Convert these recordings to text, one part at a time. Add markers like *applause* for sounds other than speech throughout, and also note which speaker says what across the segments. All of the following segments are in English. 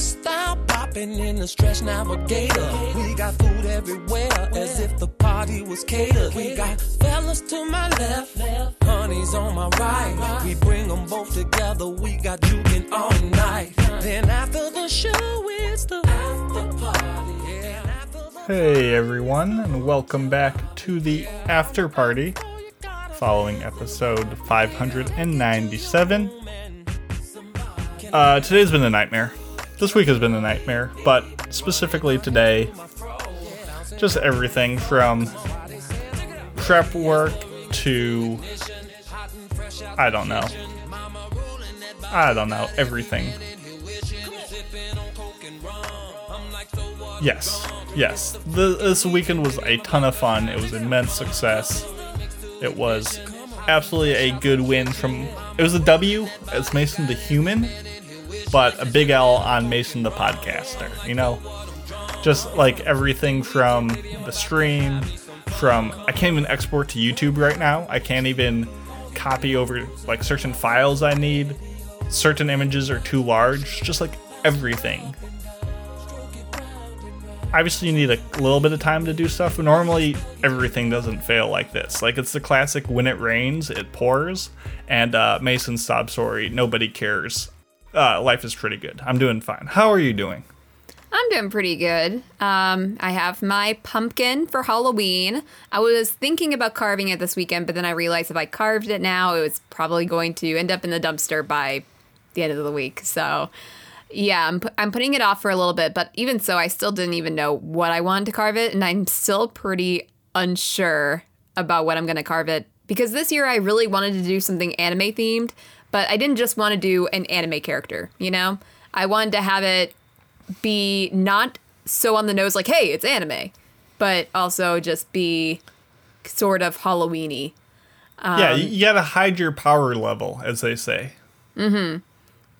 Speaker 1: style popping in the stretch navigator. We got food everywhere as if the party was catered. We got fellas to my left, honeys on my right. We bring them both together. We got juking all night. Then after the show, it's the after party.
Speaker 2: Hey everyone, and welcome back to the after party following episode 597. Uh, today's been a nightmare. This week has been a nightmare, but specifically today, just everything from prep work to. I don't know. I don't know, everything. Yes, yes. This weekend was a ton of fun. It was immense success. It was absolutely a good win from. It was a W as Mason the human, but a big L on Mason the podcaster. You know, just like everything from the stream, from I can't even export to YouTube right now. I can't even copy over like certain files I need. Certain images are too large. Just like everything obviously you need a little bit of time to do stuff. Normally everything doesn't fail like this. Like it's the classic when it rains, it pours. And uh, Mason's sob story, nobody cares. Uh, life is pretty good. I'm doing fine. How are you doing?
Speaker 3: I'm doing pretty good. Um, I have my pumpkin for Halloween. I was thinking about carving it this weekend, but then I realized if I carved it now, it was probably going to end up in the dumpster by the end of the week. So, yeah, I'm, pu- I'm putting it off for a little bit, but even so, I still didn't even know what I wanted to carve it, and I'm still pretty unsure about what I'm going to carve it because this year I really wanted to do something anime themed, but I didn't just want to do an anime character, you know? I wanted to have it be not so on the nose like, hey, it's anime, but also just be sort of Halloweeny.
Speaker 2: yeah,
Speaker 3: Um,
Speaker 2: you, you gotta hide your power level, as they say.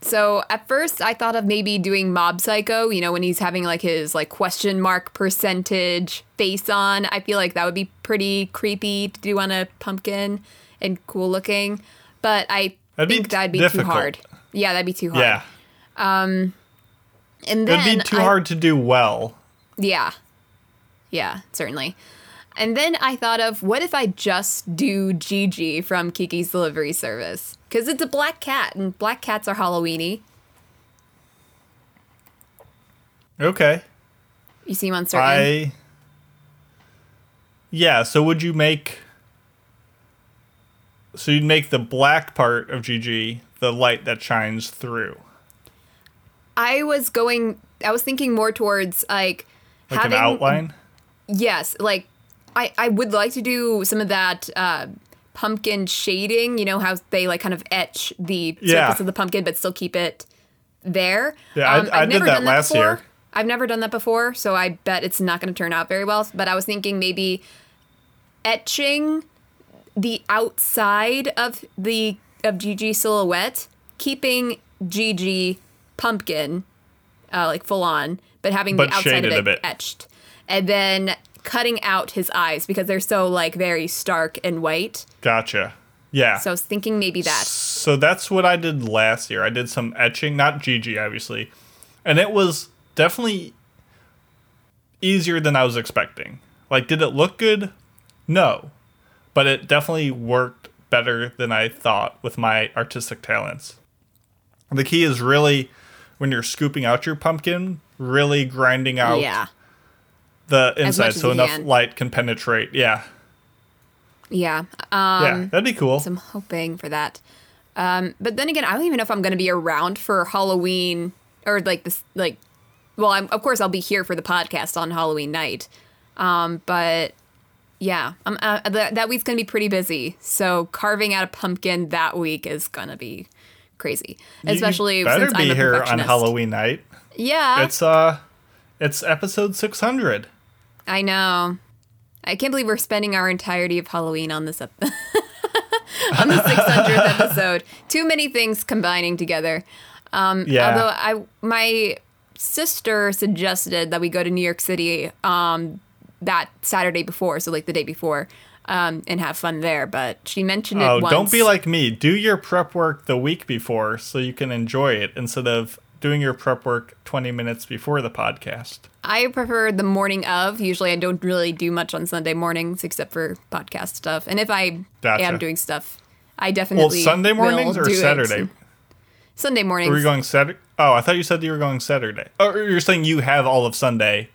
Speaker 3: So at first I thought of maybe doing Mob Psycho, you know, when he's having like his like question mark percentage face on. I feel like that would be pretty creepy to do on a pumpkin and cool looking. But I
Speaker 2: That'd be
Speaker 3: think that'd be
Speaker 2: difficult.
Speaker 3: too hard. Yeah, that'd be too hard.
Speaker 2: Yeah, Um,
Speaker 3: And then
Speaker 2: it'd be too
Speaker 3: I-
Speaker 2: hard to do well.
Speaker 3: Yeah. Yeah, certainly. And then I thought of what if I just do Jiji from Kiki's Delivery Service? Because it's a black cat, and black cats are Halloweeny.
Speaker 2: Okay,
Speaker 3: You seem uncertain.
Speaker 2: I. Yeah, so would you make. So you'd make the black part of Jiji the light that shines through.
Speaker 3: I was going. I was thinking more towards like
Speaker 2: Like
Speaker 3: having
Speaker 2: an outline?
Speaker 3: Yes, like I I would like to do some of that uh, pumpkin shading. You know how they like kind of etch the
Speaker 2: Yeah.
Speaker 3: surface of the pumpkin, but still keep it there. Um,
Speaker 2: Yeah, I-
Speaker 3: I've
Speaker 2: I did
Speaker 3: never
Speaker 2: that
Speaker 3: done
Speaker 2: last
Speaker 3: before.
Speaker 2: year.
Speaker 3: I've never done that before, so I bet it's not going to turn out very well. But I was thinking maybe etching the outside of the of Jiji silhouette, keeping Jiji pumpkin uh, like full on, but having
Speaker 2: But
Speaker 3: the outside of it etched, and then cutting out his eyes because they're so like very stark and white.
Speaker 2: Gotcha. Yeah.
Speaker 3: So I was thinking maybe that.
Speaker 2: So that's what I did last year. I did some etching, not Jiji, obviously. And it was definitely easier than I was expecting. Like, did it look good? No. But it definitely worked better than I thought with my artistic talents. The key is really, when you're scooping out your pumpkin, really grinding out
Speaker 3: Yeah,
Speaker 2: the inside so enough
Speaker 3: can.
Speaker 2: light can penetrate. Yeah.
Speaker 3: yeah. Um,
Speaker 2: Yeah. That'd be cool.
Speaker 3: So I'm hoping for that. Um, but then again, I don't even know if I'm going to be around for Halloween or like this, like, well, I'm, of course I'll be here for the podcast on Halloween night. Um, but yeah, I'm, uh, th- that week's going to be pretty busy. So carving out a pumpkin that week is going to be crazy,
Speaker 2: You- you
Speaker 3: especially
Speaker 2: better
Speaker 3: since
Speaker 2: be
Speaker 3: I'm
Speaker 2: here on. Halloween night.
Speaker 3: Yeah,
Speaker 2: It's uh it's episode 600.
Speaker 3: I know. I can't believe we're spending our entirety of Halloween on this ep- *laughs* on the 600th *laughs* episode. Too many things combining together. Um,
Speaker 2: Yeah.
Speaker 3: Although I, my sister suggested that we go to New York City um, that Saturday before, so like the day before, um, and have fun there. But she mentioned it
Speaker 2: Oh,
Speaker 3: once.
Speaker 2: don't be like me. Do your prep work the week before so you can enjoy it instead of doing your prep work 20 minutes before the podcast?
Speaker 3: I prefer the morning of. Usually, I don't really do much on Sunday mornings except for podcast stuff. And if I
Speaker 2: Gotcha.
Speaker 3: am doing stuff, I
Speaker 2: Well,
Speaker 3: definitely
Speaker 2: Sunday mornings or
Speaker 3: it.
Speaker 2: Saturday?
Speaker 3: Sunday mornings.
Speaker 2: Were you going Saturday? Oh, I thought you said you were going Saturday. Oh, you're saying you have all of Sunday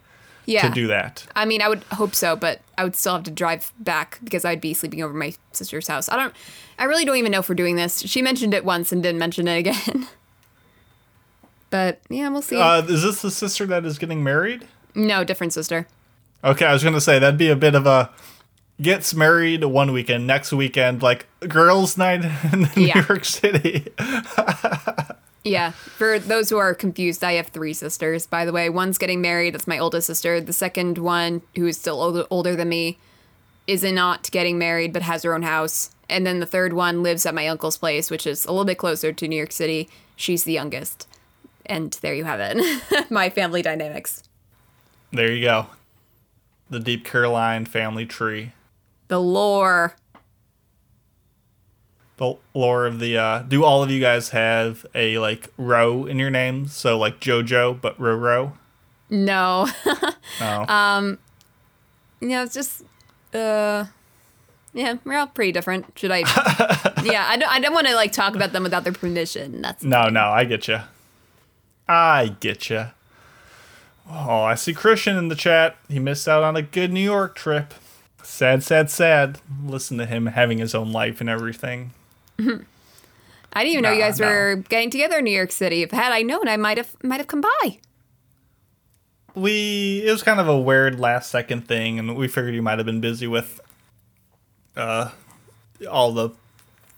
Speaker 3: yeah.
Speaker 2: to do that.
Speaker 3: I mean, I would hope so, but I would still have to drive back because I'd be sleeping over my sister's house. I don't. I really don't even know if we're doing this. She mentioned it once and didn't mention it again. *laughs* but yeah, we'll see.
Speaker 2: Uh, is this the sister that is getting married?
Speaker 3: no, different sister.
Speaker 2: Okay, I was gonna say that'd be a bit of a gets married one weekend, next weekend like girls' night in *laughs* New York City. *laughs*
Speaker 3: Yeah. For those who are confused, I have three sisters. By the way, one's getting married. That's my oldest sister. The second one, who is still older, older than me, is not getting married but has her own house. And then the third one lives at my uncle's place, which is a little bit closer to New York City. She's the youngest. And there you have it. *laughs* my family dynamics.
Speaker 2: There you go. The Deep Caroline family tree.
Speaker 3: The lore.
Speaker 2: The lore of the uh do all of you guys have a like row in your name? So like Jojo but Roro?
Speaker 3: No.
Speaker 2: No.
Speaker 3: you know, it's just uh yeah, we're all pretty different. Should I *laughs* Yeah, I don't I don't want to like talk about them without their permission. That's
Speaker 2: no, no, I get you. I get you. Oh, I see Christian in the chat. He missed out on a good New York trip. Sad, sad, sad. Listen to him having his own life and everything. *laughs*
Speaker 3: I didn't even know you guys were getting together in New York City. If had I known, I might have might have come by.
Speaker 2: we it was kind of a weird last second thing and we figured you might have been busy with uh all the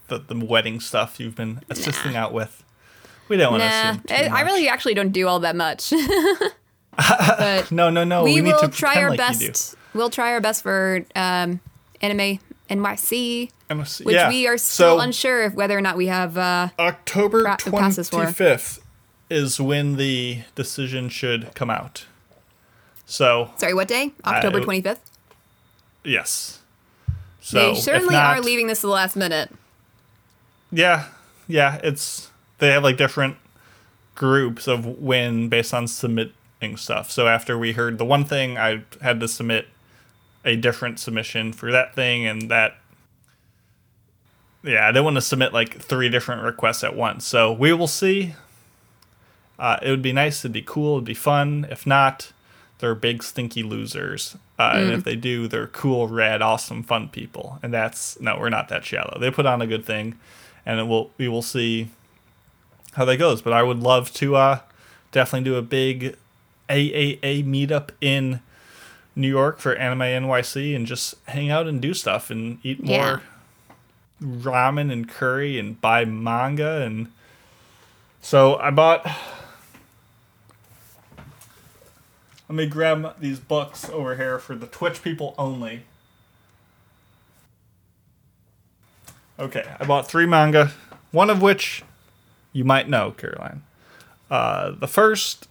Speaker 2: the, the wedding stuff you've been assisting out with we don't want to
Speaker 3: Nah,
Speaker 2: assume
Speaker 3: I, really actually don't do all that much. *laughs* *laughs*
Speaker 2: no no no
Speaker 3: we,
Speaker 2: we, need
Speaker 3: will
Speaker 2: to
Speaker 3: try our
Speaker 2: like
Speaker 3: best. We'll try our best for um, anime NYC,
Speaker 2: And
Speaker 3: which
Speaker 2: yeah.
Speaker 3: we are still
Speaker 2: so,
Speaker 3: unsure of whether or not we have. Uh,
Speaker 2: october
Speaker 3: pra-
Speaker 2: 25th is when the decision should come out so
Speaker 3: sorry, what day? October
Speaker 2: I-
Speaker 3: twenty fifth.
Speaker 2: yes so
Speaker 3: They certainly
Speaker 2: not-
Speaker 3: are leaving this to the last minute.
Speaker 2: Yeah, yeah. It's they have like different groups of when based on submitting stuff. So after we heard the one thing, I had to submit a different submission for that thing, and that. Yeah, I didn't want to submit like three different requests at once. So we will see. Uh, it would be nice. It'd be cool. It'd be fun. If not, they're big stinky losers. Uh, And if they do, they're cool, rad, awesome, fun people. And that's no, we're not that shallow. They put on a good thing, and it will we will see how that goes. But I would love to uh, definitely do a big AAA meetup in New York for Anime NYC and just hang out and do stuff and eat
Speaker 3: Yeah.
Speaker 2: more ramen and curry and buy manga and so I bought let me grab these books over here for the Twitch people only. Okay, I bought three manga, one of which you might know, Caroline. Uh, the first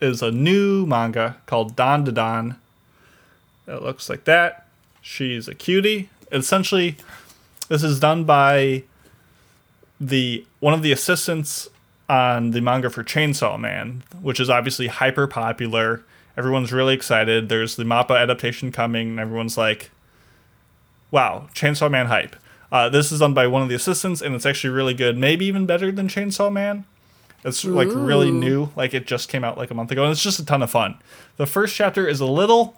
Speaker 2: is a new manga called Dandadan. It looks like that. She's a cutie. Essentially, this is done by the one of the assistants on the manga for Chainsaw Man, which is obviously hyper popular. Everyone's really excited. There's the Mappa adaptation coming, and everyone's like, "Wow, Chainsaw Man hype!" Uh, this is done by one of the assistants, and it's actually really good. Maybe even better than Chainsaw Man. It's like really new. Like it just came out like a month ago, and it's just a ton of fun. The first chapter is a little.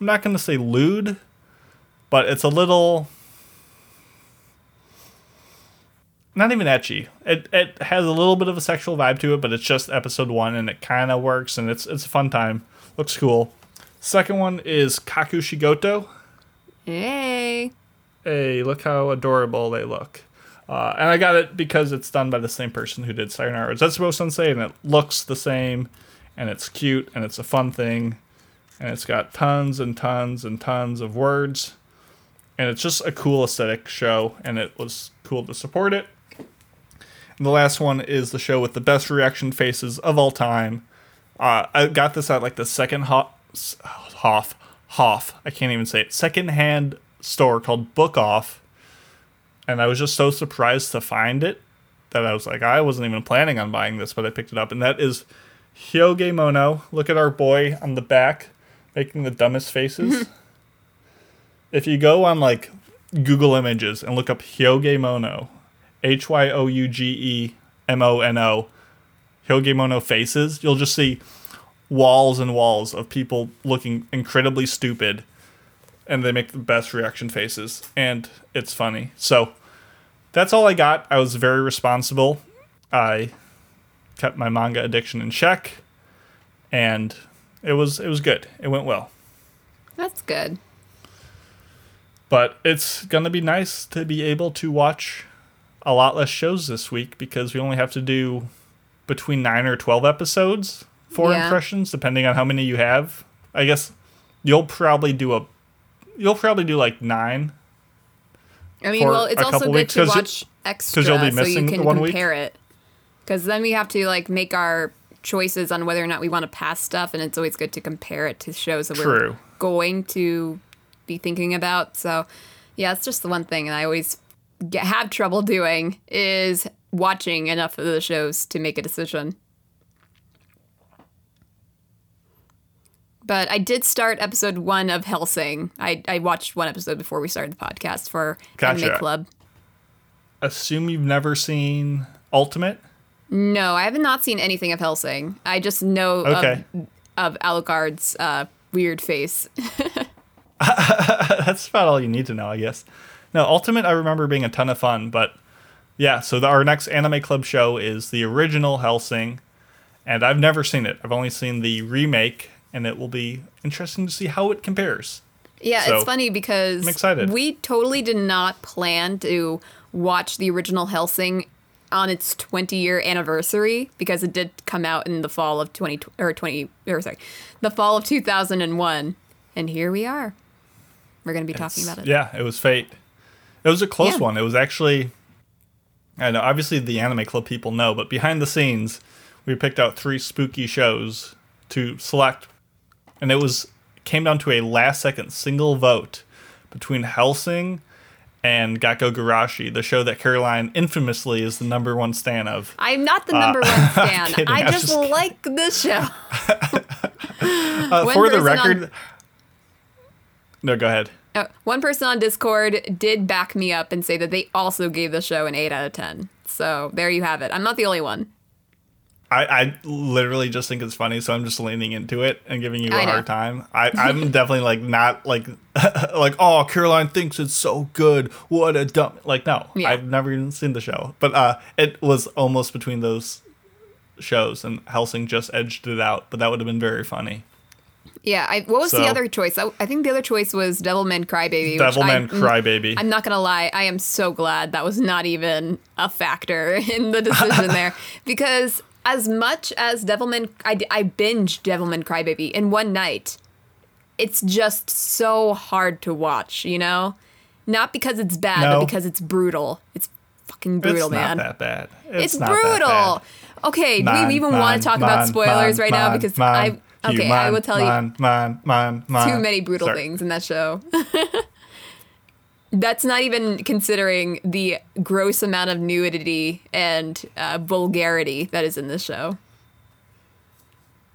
Speaker 2: I'm not going to say lewd, but it's a little. Not even etchy. It it has a little bit of a sexual vibe to it, but it's just episode one, and it kind of works, and it's it's a fun time. Looks cool. Second one is Kakushigoto.
Speaker 3: Hey.
Speaker 2: Hey, look how adorable they look. Uh, and I got it because it's done by the same person who did Sayonara Zetsubo Sensei, and it looks the same, and it's cute, and it's a fun thing, and it's got tons and tons and tons of words, and it's just a cool aesthetic show, and it was cool to support it. And the last one is the show with the best reaction faces of all time. Uh, I got this at like the second Hoff, Hoff, Hoff, I can't even say it, second hand store called Book Off and I was just so surprised to find it that I was like, I wasn't even planning on buying this, but I picked it up, and that is Hyouge Mono. Look at our boy on the back making the dumbest faces. *laughs* if you go on like Google Images and look up Hyouge Mono, H Y O U G E M O N O, Hyouge Mono faces, you'll just see walls and walls of people looking incredibly stupid and they make the best reaction faces and it's funny. So that's all I got. I was very responsible. I kept my manga addiction in check and it was it was good. It went well.
Speaker 3: That's good.
Speaker 2: But it's going to be nice to be able to watch a lot less shows this week because we only have to do between 9 or 12 episodes for
Speaker 3: Yeah.
Speaker 2: impressions depending on how many you have. I guess you'll probably do a you'll probably do like 9
Speaker 3: I mean, well, it's also good
Speaker 2: weeks,
Speaker 3: to watch extra
Speaker 2: you'll be
Speaker 3: so you can
Speaker 2: one week.
Speaker 3: compare it. Because then we have to like make our choices on whether or not we want to pass stuff, and it's always good to compare it to shows that we're going to be thinking about. So, yeah, it's just the one thing, and I always get, have trouble doing is watching enough of the shows to make a decision. But I did start episode one of Hellsing. I, I watched one episode before we started the podcast for Anime Club.
Speaker 2: Assume you've never seen Ultimate?
Speaker 3: No, I have not seen anything of Hellsing. I just know
Speaker 2: Okay.
Speaker 3: of, of Alucard's uh, weird face. *laughs* *laughs*
Speaker 2: That's about all you need to know, I guess. No, Ultimate, I remember being a ton of fun, but yeah, so the, our next Anime Club show is the original Hellsing, and I've never seen it. I've only seen the remake, and it will be interesting to see how it compares.
Speaker 3: Yeah,
Speaker 2: So,
Speaker 3: it's funny because
Speaker 2: I'm excited.
Speaker 3: we totally did not plan to watch the original Hellsing on its 20 year anniversary because it did come out in the fall of 20 or 20 or sorry, the fall of 2001 and here we are. We're going to be talking about it.
Speaker 2: Yeah, it was fate. It was a close
Speaker 3: Yeah.
Speaker 2: one. It was actually, I know, obviously the Anime Club people know, but behind the scenes, we picked out three spooky shows to select, and it was came down to a last second single vote between Hellsing and Gakkou Gurashi, the show that Caroline infamously is the number one stan of.
Speaker 3: I'm not the number one *laughs* fan.
Speaker 2: kidding,
Speaker 3: I just,
Speaker 2: just
Speaker 3: like this show. *laughs*
Speaker 2: Uh, for the
Speaker 3: person on-
Speaker 2: record, no, go ahead.
Speaker 3: Uh, one person on Discord did back me up and say that they also gave the show an 8 out of 10. So there you have it. I'm not the only one.
Speaker 2: I, I literally just think it's funny, so I'm just leaning into it and giving you a
Speaker 3: know.
Speaker 2: hard time. I, *laughs* I'm definitely like not like *laughs* like oh Caroline thinks it's so good. What a dumb like no.
Speaker 3: Yeah.
Speaker 2: I've never even seen the show, but uh, it was almost between those shows, and Hellsing just edged it out. But that would have been very funny.
Speaker 3: Yeah, I, what was the other choice? I, I think the other choice was Devilman Crybaby.
Speaker 2: Devilman Crybaby.
Speaker 3: I'm not gonna lie, I am so glad that was not even a factor *laughs* in the decision there because as much as Devilman, I, I binged Devilman Crybaby in one night. It's just so hard to watch, you know, not because it's bad,
Speaker 2: No.
Speaker 3: but because it's brutal. It's fucking brutal,
Speaker 2: it's
Speaker 3: man.
Speaker 2: not that bad.
Speaker 3: It's,
Speaker 2: not that
Speaker 3: brutal.
Speaker 2: bad.
Speaker 3: Okay, do we even
Speaker 2: man,
Speaker 3: want to talk
Speaker 2: man,
Speaker 3: about spoilers right now? Because I okay, I will tell you too many brutal
Speaker 2: Sorry.
Speaker 3: things in that show. *laughs* That's not even considering the gross amount of nudity and uh, vulgarity that is in this show.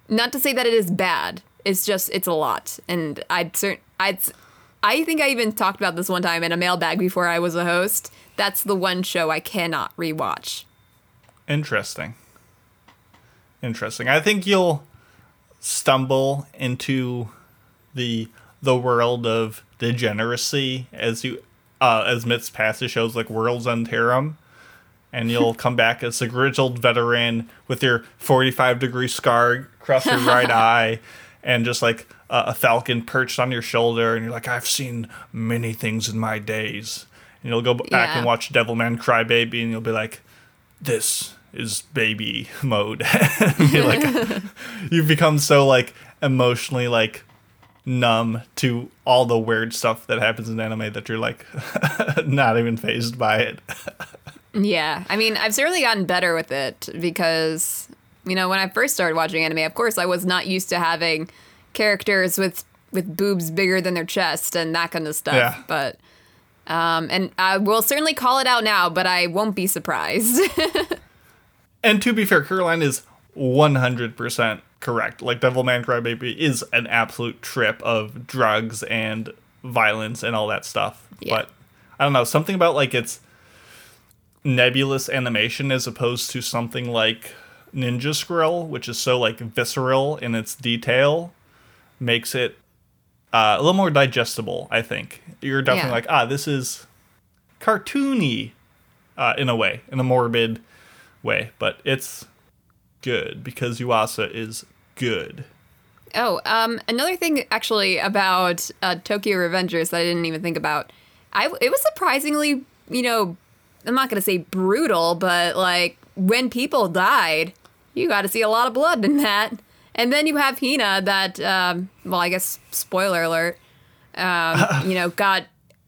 Speaker 3: Not to say that it is bad. It's just it's a lot, and I'd certain I'd I think I even talked about this one time in a mailbag before I was a host. That's the one show I cannot rewatch.
Speaker 2: Interesting. Interesting. I think you'll stumble into the the world of degeneracy as you uh, as myths pass to shows like World's End Harem, and you'll come *laughs* back as a grizzled veteran with your 45 degree scar across your right *laughs* eye, and just like a, a falcon perched on your shoulder, and you're like, I've seen many things in my days. And you'll go back
Speaker 3: Yeah.
Speaker 2: and watch Devilman Crybaby, and you'll be like, this is baby mode. *laughs* Like, you've become so like emotionally like numb to all the weird stuff that happens in anime that you're like *laughs* not even phased by it. *laughs*
Speaker 3: Yeah, I mean, I've certainly gotten better with it because, you know, when I first started watching anime, of course, I was not used to having characters with with boobs bigger than their chest and that kind of stuff.
Speaker 2: Yeah.
Speaker 3: But Um, and I will certainly call it out now, but I won't be surprised. *laughs*
Speaker 2: And to be fair, Caroline is 100% correct. Like Devilman Crybaby is an absolute trip of drugs and violence and all that stuff.
Speaker 3: Yeah.
Speaker 2: But I don't know, something about like its nebulous animation as opposed to something like Ninja Scroll, which is so like visceral in its detail, makes it uh, a little more digestible, I think. You're definitely
Speaker 3: Yeah.
Speaker 2: like, ah, this is cartoony uh, in a way, in a morbid way, but it's good because Yuasa is good.
Speaker 3: Oh, um, another thing actually about uh, Tokyo Revengers that I didn't even think about. I it was surprisingly, you know, I'm not gonna say brutal, but like when people died, you got to see a lot of blood in that. And then you have Hina that, um, well, I guess spoiler alert, um, *laughs* you know, got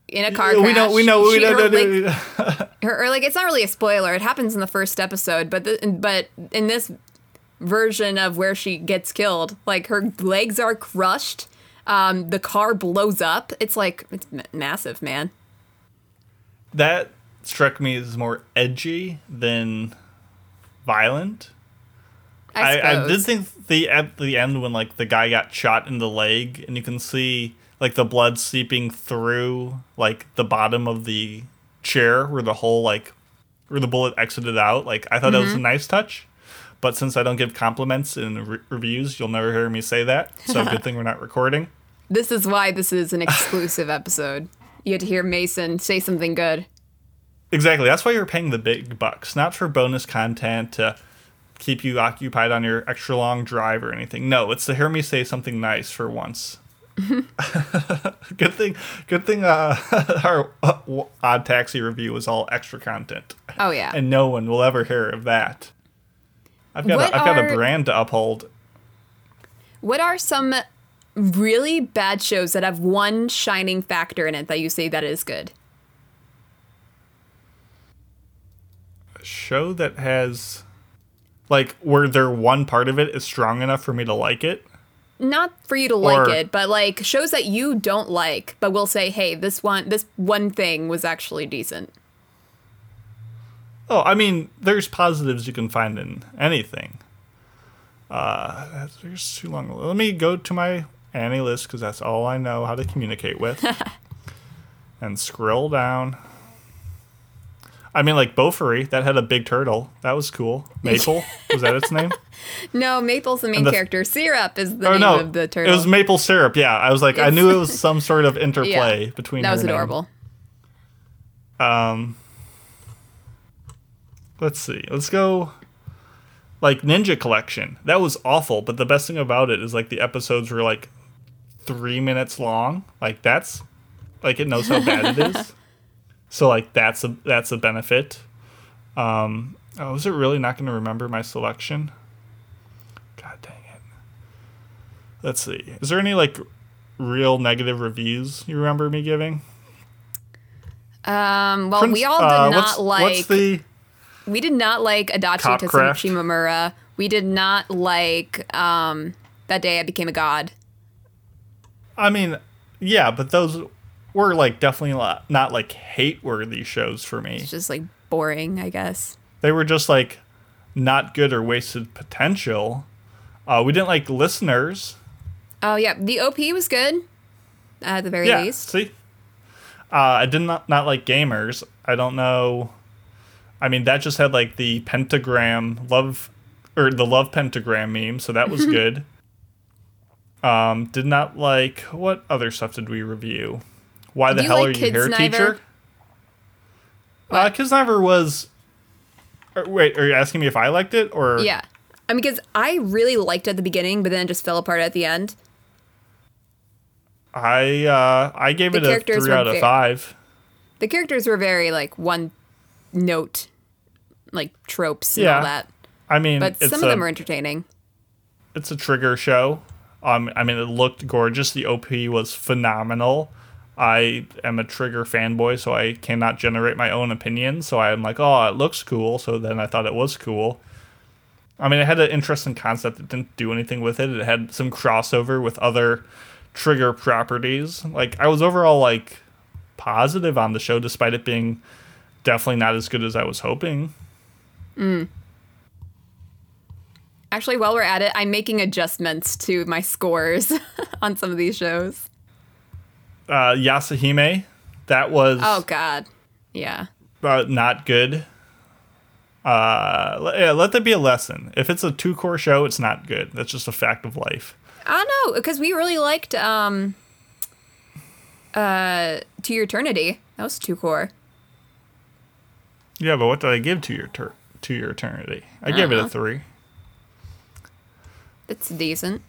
Speaker 3: in a car crash.
Speaker 2: we know, we know, we know.
Speaker 3: her,
Speaker 2: no, no,
Speaker 3: like,
Speaker 2: no. *laughs*
Speaker 3: her, or like it's not really a spoiler. It happens in the first episode, but the, but in this version of where she gets killed, like her legs are crushed. Um, the car blows up. It's like it's m- massive, man.
Speaker 2: that struck me as more edgy than violent.
Speaker 3: I,
Speaker 2: I, I did think the at the end when like the guy got shot in the leg and you can see like the blood seeping through like the bottom of the chair where the hole like where the bullet exited out. Like I thought that was a mm-hmm. nice touch. But since I don't give compliments in re- reviews, you'll never hear me say that. So *laughs* good thing we're not recording.
Speaker 3: This is why this is an exclusive *laughs* episode. You had to hear Mason say something good.
Speaker 2: Exactly. That's why you're paying the big bucks, not for bonus content to keep you occupied on your extra long drive or anything. No, it's to hear me say something nice for once. *laughs* good thing. Good thing. Uh, *laughs* our uh, odd taxi review was all extra content,
Speaker 3: Oh yeah.
Speaker 2: and no one will ever hear of that. I've got.
Speaker 3: What
Speaker 2: A, I've got a brand to uphold.
Speaker 3: What are some really bad shows that have one shining factor in it that you say that is good?
Speaker 2: A show that has, like, where their one part of it is strong enough for me to like it.
Speaker 3: Not for you to like
Speaker 2: Or-
Speaker 3: it, but like shows that you don't like, but will say, "Hey, this one this one thing was actually decent."
Speaker 2: Oh, I mean, there's positives you can find in anything. Uh, that's, there's too long. Let me go to my AniList because that's all I know how to communicate with. *laughs* and scroll down. I mean, like Bofuri, that had a big turtle. That was cool. *laughs* Maple, was that its name?
Speaker 3: No, Maple's the main
Speaker 2: the-
Speaker 3: character. Syrup is the
Speaker 2: Oh
Speaker 3: name
Speaker 2: no,
Speaker 3: of the turtle.
Speaker 2: it was maple syrup. Yeah, I was like, I knew it was some sort of *laughs* interplay
Speaker 3: yeah,
Speaker 2: between.
Speaker 3: that was
Speaker 2: name.
Speaker 3: adorable.
Speaker 2: Um, let's see. Let's go. Like Ninja Collection. That was awful, but the best thing about it is like the episodes were like three minutes long. Like that's like it knows how bad it is. *laughs* So like that's a that's a benefit. Um, oh, is it really not going to remember my selection? God dang it. Let's see. Is there any like real negative reviews you remember me giving?
Speaker 3: Um, well,
Speaker 2: Prince-
Speaker 3: we all did
Speaker 2: uh,
Speaker 3: not
Speaker 2: what's,
Speaker 3: like
Speaker 2: What's the
Speaker 3: we did not like Adachi? Tatsushi Shimamura. We did not like um that day I became a god.
Speaker 2: I mean, yeah, but those were like definitely not, not like hate worthy shows for me.
Speaker 3: It's just like boring, I guess.
Speaker 2: They were just like not good or wasted potential. Uh, we didn't like listeners.
Speaker 3: Oh yeah, the OP was good at the very
Speaker 2: yeah,
Speaker 3: least.
Speaker 2: see, uh, I did not not like gamers. I don't know. I mean, that just had like the pentagram love or the love pentagram meme, so that was *laughs* good. Um, did not like what other stuff did we review? Why the
Speaker 3: you
Speaker 2: hell
Speaker 3: like
Speaker 2: are you here, teacher? Uh, Kiznaiver was. or wait, are you asking me if I liked it or?
Speaker 3: Yeah. I mean, because I really liked it at the beginning, but then it just fell apart at the end.
Speaker 2: I uh, I gave
Speaker 3: The
Speaker 2: it a three out of
Speaker 3: ve-
Speaker 2: five.
Speaker 3: The characters were very like one note, like tropes and
Speaker 2: Yeah.
Speaker 3: all that.
Speaker 2: I mean,
Speaker 3: But some
Speaker 2: a,
Speaker 3: of them are entertaining.
Speaker 2: it's a trigger show. Um, I mean, it looked gorgeous. The OP was phenomenal. I am a trigger fanboy, so I cannot generate my own opinion. So I'm like, oh, it looks cool. So then I thought it was cool. I mean, it had an interesting concept. It didn't do anything with it. It had some crossover with other trigger properties. Like, I was overall like positive on the show, despite it being definitely not as good as I was hoping. Mm.
Speaker 3: Actually, while we're at it, I'm making adjustments to my scores *laughs* on some of these shows.
Speaker 2: Uh, Yashahime, that was
Speaker 3: Oh God, yeah.
Speaker 2: uh, not good. Uh, le- yeah, let that be a lesson. If it's a two cour show, it's not good. That's just a fact of life.
Speaker 3: I don't know because we really liked um, uh, To Your Eternity. That was two cour.
Speaker 2: Yeah, but what did I give to your tur- to your eternity? I gave it a
Speaker 3: Uh-huh.
Speaker 2: three.
Speaker 3: It's decent.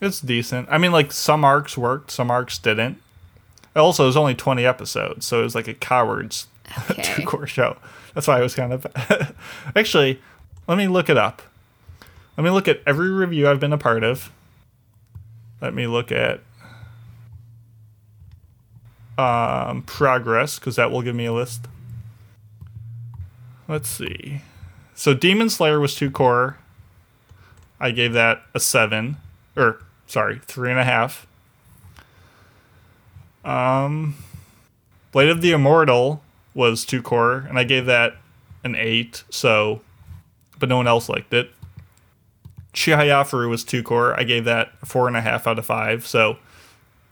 Speaker 2: It's decent. I mean, like some arcs worked, some arcs didn't. Also, it was only twenty episodes, so it was like a coward's *laughs*
Speaker 3: Okay.
Speaker 2: two cour show. That's why I was kind of. *laughs* Actually, let me look it up. Let me look at every review I've been a part of. Let me look at um, progress because that will give me a list. Let's see. So Demon Slayer was two cour. I gave that a seven, or sorry, three and a half. Um, Blade of the Immortal was two cour, and I gave that an eight. So, but no one else liked it. Chihayafuru was two cour. I gave that four and a half out of five. So,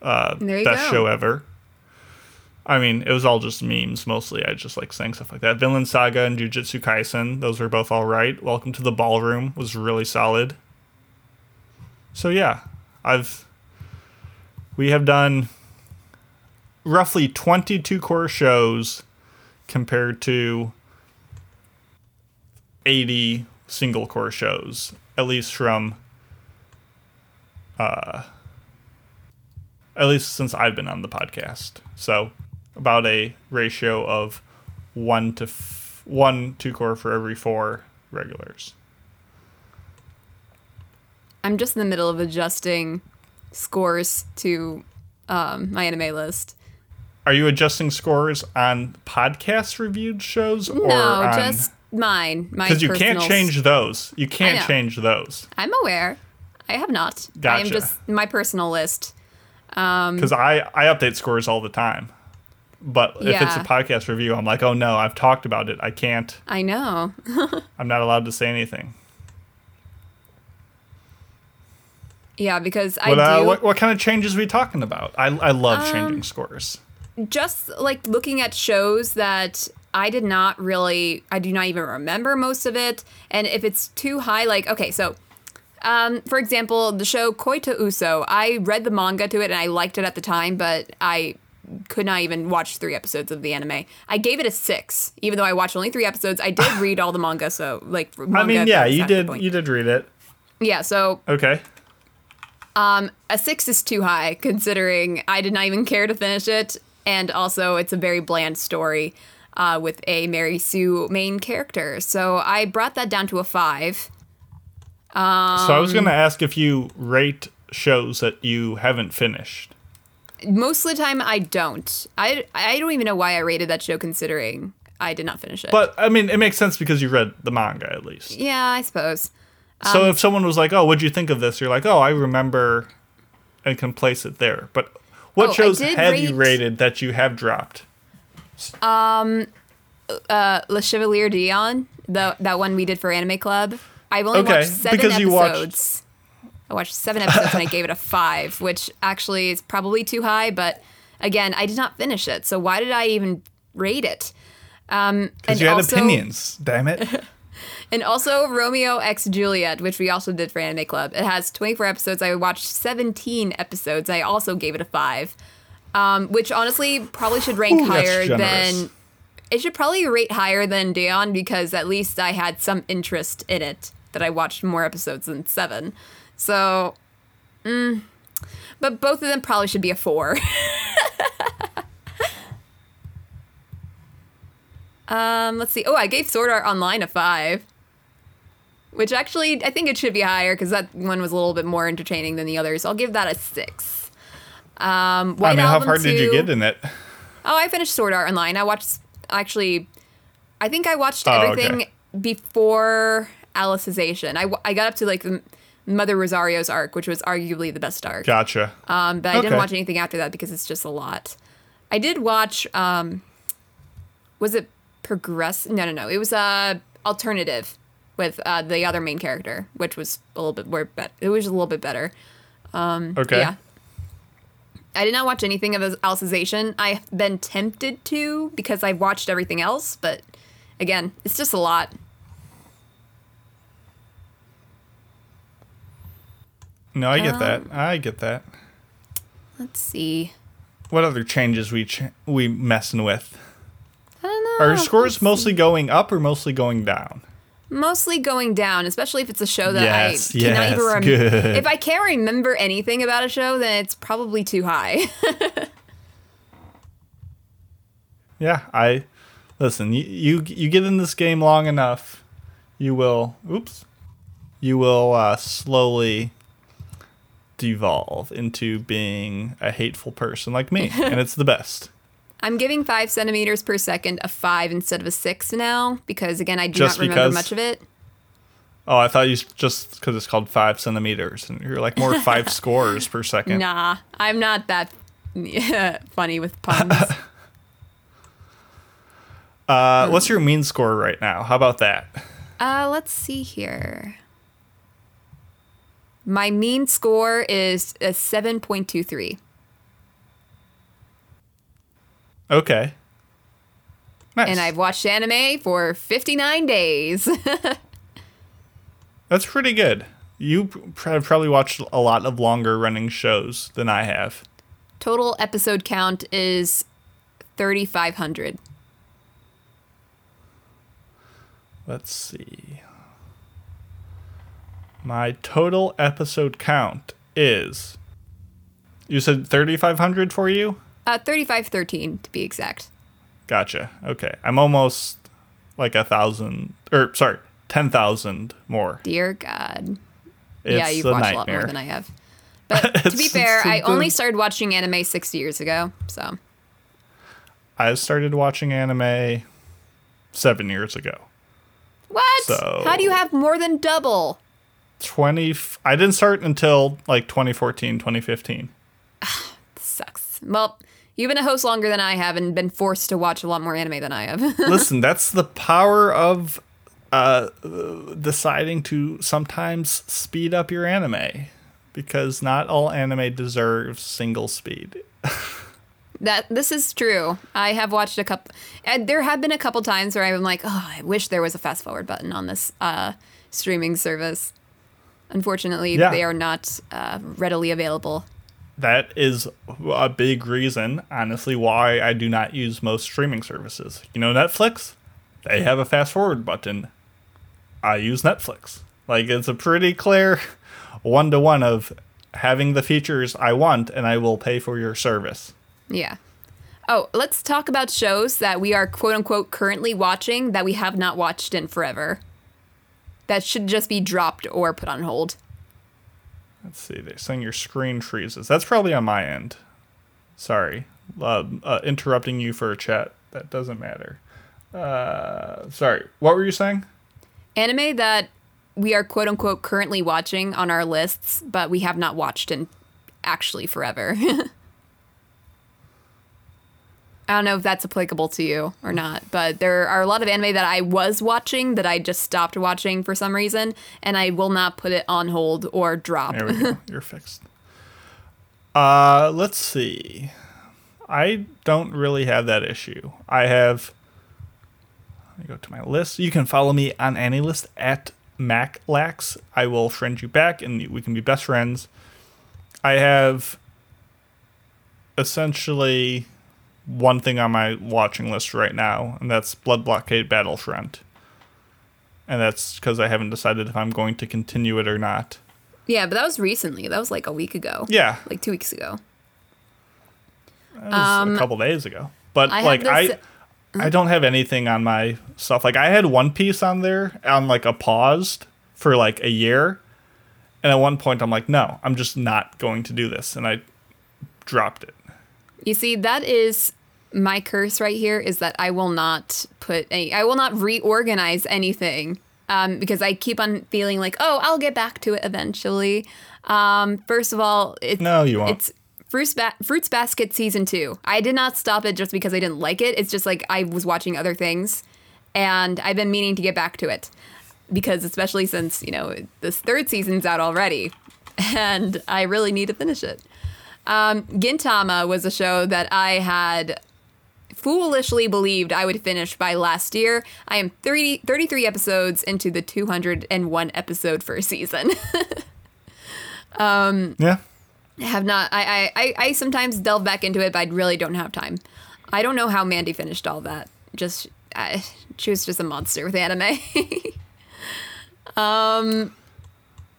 Speaker 2: uh, best
Speaker 3: go.
Speaker 2: show ever. I mean, it was all just memes mostly. I just like saying stuff like that. Vinland Saga and Jujutsu Kaisen, those were both all right. Welcome to the Ballroom was really solid. So yeah, I've we have done roughly 22 cour shows compared to 80 single cour shows, at least from uh at least since I've been on the podcast. So about a ratio of one to f- one two cour for every four regulars.
Speaker 3: I'm just in the middle of adjusting scores to um, my anime list.
Speaker 2: Are you adjusting scores on podcast reviewed shows or
Speaker 3: No,
Speaker 2: on,
Speaker 3: just mine.
Speaker 2: Because you can't change those. You can't change those
Speaker 3: I'm aware. I have not. I am
Speaker 2: Gotcha.
Speaker 3: just my personal list. Um,
Speaker 2: because I I update scores all the time. But if it's a podcast review, I'm like, oh no, I've talked about it. I can't.
Speaker 3: I know. *laughs*
Speaker 2: I'm not allowed to say anything.
Speaker 3: Yeah, because I
Speaker 2: What,
Speaker 3: do
Speaker 2: uh, what what kind of changes are we talking about? I I love
Speaker 3: Um,
Speaker 2: changing scores.
Speaker 3: Just like looking at shows that I did not really, I do not even remember most of it. And if it's too high, like, okay, so um, for example, the show Koi to Uso, I read the manga to it and I liked it at the time, but I could not even watch three episodes of the anime. I gave it a six, even though I watched only three episodes. I did *laughs* read all the manga, so like, manga
Speaker 2: I mean, yeah, you did you did read it.
Speaker 3: Yeah, so
Speaker 2: Okay.
Speaker 3: a six is too high considering I did not even care to finish it, and also it's a very bland story uh, with a Mary Sue main character. So I brought that down to a five.
Speaker 2: so I was
Speaker 3: Um,
Speaker 2: going to ask if you rate shows that you haven't finished.
Speaker 3: Most of the time, I don't. I I don't even know why I rated that show considering I did not finish it.
Speaker 2: But I mean, it makes sense because you read the manga at least.
Speaker 3: yeah, I suppose.
Speaker 2: So if someone was like, "Oh, what'd you think of this?" You're like, "Oh, I remember," and can place it there. But what
Speaker 3: Oh,
Speaker 2: shows have you rated that you have dropped?
Speaker 3: Um, uh, Le Chevalier D'Eon, the that one we did for Anime Club. I've only
Speaker 2: Okay,
Speaker 3: watched seven
Speaker 2: because you watched-
Speaker 3: episodes. I watched seven episodes and I gave it a *laughs* five, which actually is probably too high. But again, I did not finish it, so why did I even rate it? Um, and
Speaker 2: you had
Speaker 3: also,
Speaker 2: opinions. Damn it! *laughs*
Speaker 3: And also Romeo X Juliet, which we also did for Anime Club. It has 24 episodes. I watched 17 episodes. I also gave it a five, um, which honestly probably should rank
Speaker 2: Ooh,
Speaker 3: higher than. It should probably rate higher than D'Eon because at least I had some interest in it that I watched more episodes than seven. So, mm, but both of them probably should be a four. *laughs* um, let's see. Oh, I gave Sword Art Online a five. Which actually, I think it should be higher because that one was a little bit more entertaining than the others. I'll give that a six. Um, White
Speaker 2: I mean, how
Speaker 3: Album
Speaker 2: far did you get in it?
Speaker 3: Oh, I finished Sword Art Online. I watched actually, I think I watched
Speaker 2: Oh,
Speaker 3: everything
Speaker 2: okay.
Speaker 3: before Alicization. I, I got up to like the Mother Rosario's arc, which was arguably the best arc.
Speaker 2: Gotcha.
Speaker 3: Um, but I didn't watch anything after that because it's just a lot. I did watch. Um, was it progress? No, no, no. It was uh, alternative with uh, the other main character, which was a little bit more. Be- it was a little bit better.
Speaker 2: Okay.
Speaker 3: Yeah. I did not watch anything of Alicization. I've been tempted to because I've watched everything else, but again, it's just a lot.
Speaker 2: No, I get
Speaker 3: Um,
Speaker 2: that. I get that.
Speaker 3: Let's see.
Speaker 2: What other changes we ch- we messing with?
Speaker 3: I don't know.
Speaker 2: Are scores mostly going up or mostly going down?
Speaker 3: Mostly going down, especially if it's a show that
Speaker 2: Yes,
Speaker 3: I cannot
Speaker 2: yes,
Speaker 3: even
Speaker 2: remember.
Speaker 3: If I can't remember anything about a show, then it's probably too high. *laughs*
Speaker 2: Yeah, I listen. You, you you get in this game long enough, you will. Oops, you will uh, slowly devolve into being a hateful person like me, and it's the best.
Speaker 3: I'm giving five centimeters per second a five instead of a six now because again I do
Speaker 2: Just
Speaker 3: not remember
Speaker 2: because?
Speaker 3: much of it.
Speaker 2: Oh, I thought you just because it's called five centimeters, and you're like more five *laughs* scores per second.
Speaker 3: Nah, I'm not that *laughs* funny with puns. *laughs*
Speaker 2: Uh, what's your mean score right now? How about that?
Speaker 3: uh, let's see here. My mean score is a seven point two three.
Speaker 2: Okay. Nice.
Speaker 3: And I've watched anime for 59 days. *laughs*
Speaker 2: That's pretty good. You have probably watched a lot of longer running shows than I have.
Speaker 3: Total episode count is 3,500.
Speaker 2: Let's see. My total episode count is. You said 3,500 for you?
Speaker 3: Uh, 3,513 to be exact.
Speaker 2: Gotcha. Okay. I'm almost like a thousand, or sorry, 10,000 more.
Speaker 3: Dear God.
Speaker 2: It's
Speaker 3: yeah, you've
Speaker 2: a
Speaker 3: watched
Speaker 2: nightmare.
Speaker 3: a lot more than I have. *laughs* But to be fair, I only started watching anime six years ago. So
Speaker 2: I started watching anime seven years ago.
Speaker 3: what?
Speaker 2: So-
Speaker 3: How do you have more than double?
Speaker 2: 20, I didn't start until like 2014, 2015. *sighs*
Speaker 3: Sucks. Well, you've been a host longer than I have and been forced to watch a lot more anime than I have. *laughs*
Speaker 2: Listen, that's the power of uh, deciding to sometimes speed up your anime because not all anime deserves single speed. *laughs*
Speaker 3: That this is true. I have watched a couple. And there have been a couple times where I'm like, oh, I wish there was a fast forward button on this uh, streaming service. Unfortunately,
Speaker 2: Yeah.
Speaker 3: they are not uh, readily available.
Speaker 2: That is a big reason, honestly, why I do not use most streaming services. You know, Netflix, they have a fast forward button. I use Netflix. Like, it's a pretty clear one to one of having the features I want, and I will pay for your service.
Speaker 3: Yeah. Oh, let's talk about shows that we are quote unquote currently watching that we have not watched in forever. That should just be dropped or put on hold.
Speaker 2: Let's see. They're saying your screen freezes. That's probably on my end. Sorry. Uh, uh, interrupting you for a chat. That doesn't matter. Uh, sorry. What were you saying?
Speaker 3: Anime that we are quote unquote currently watching on our lists, but we have not watched in actually forever. *laughs* I don't know if that's applicable to you or not, but there are a lot of anime that I was watching that I just stopped watching for some reason, and I will not put it on hold or drop.
Speaker 2: There we go. *laughs* You're fixed. Uh, let's see. I don't really have that issue. I have. Let me go to my list. You can follow me on AniList at MacLax. I will friend you back, and we can be best friends. I have essentially one thing on my watching list right now, and that's Blood Blockade Battlefront. And that's because I haven't decided if I'm going to continue it or not.
Speaker 3: Yeah, but that was recently. That was like a week ago.
Speaker 2: Yeah,
Speaker 3: Like two weeks ago.
Speaker 2: That was a couple days ago. But
Speaker 3: Um, I
Speaker 2: like I I don't have anything on my stuff. Like I had One Piece on there on like a paused for like a year. And at one point I'm like, no, I'm just not going to do this. And I dropped it.
Speaker 3: You see, that is my curse right here is that I will not put any, I will not reorganize anything um, because I keep on feeling like, oh, I'll get back to it eventually. Um, first of all, it's
Speaker 2: No, you won't.
Speaker 3: It's Fruits, ba- Fruits Basket season two. I did not stop it just because I didn't like it. It's just like I was watching other things, and I've been meaning to get back to it because, especially since you know this third season's out already, *laughs* and I really need to finish it. Um, Gintama was a show that I had foolishly believed I would finish by last year. I am 30, 33 episodes into the 201 episode first season. *laughs*
Speaker 2: Yeah.
Speaker 3: have not I, I I I sometimes delve back into it, but I really don't have time. I don't know how Mandy finished all that. Just I, she was just a monster with anime. *laughs* um,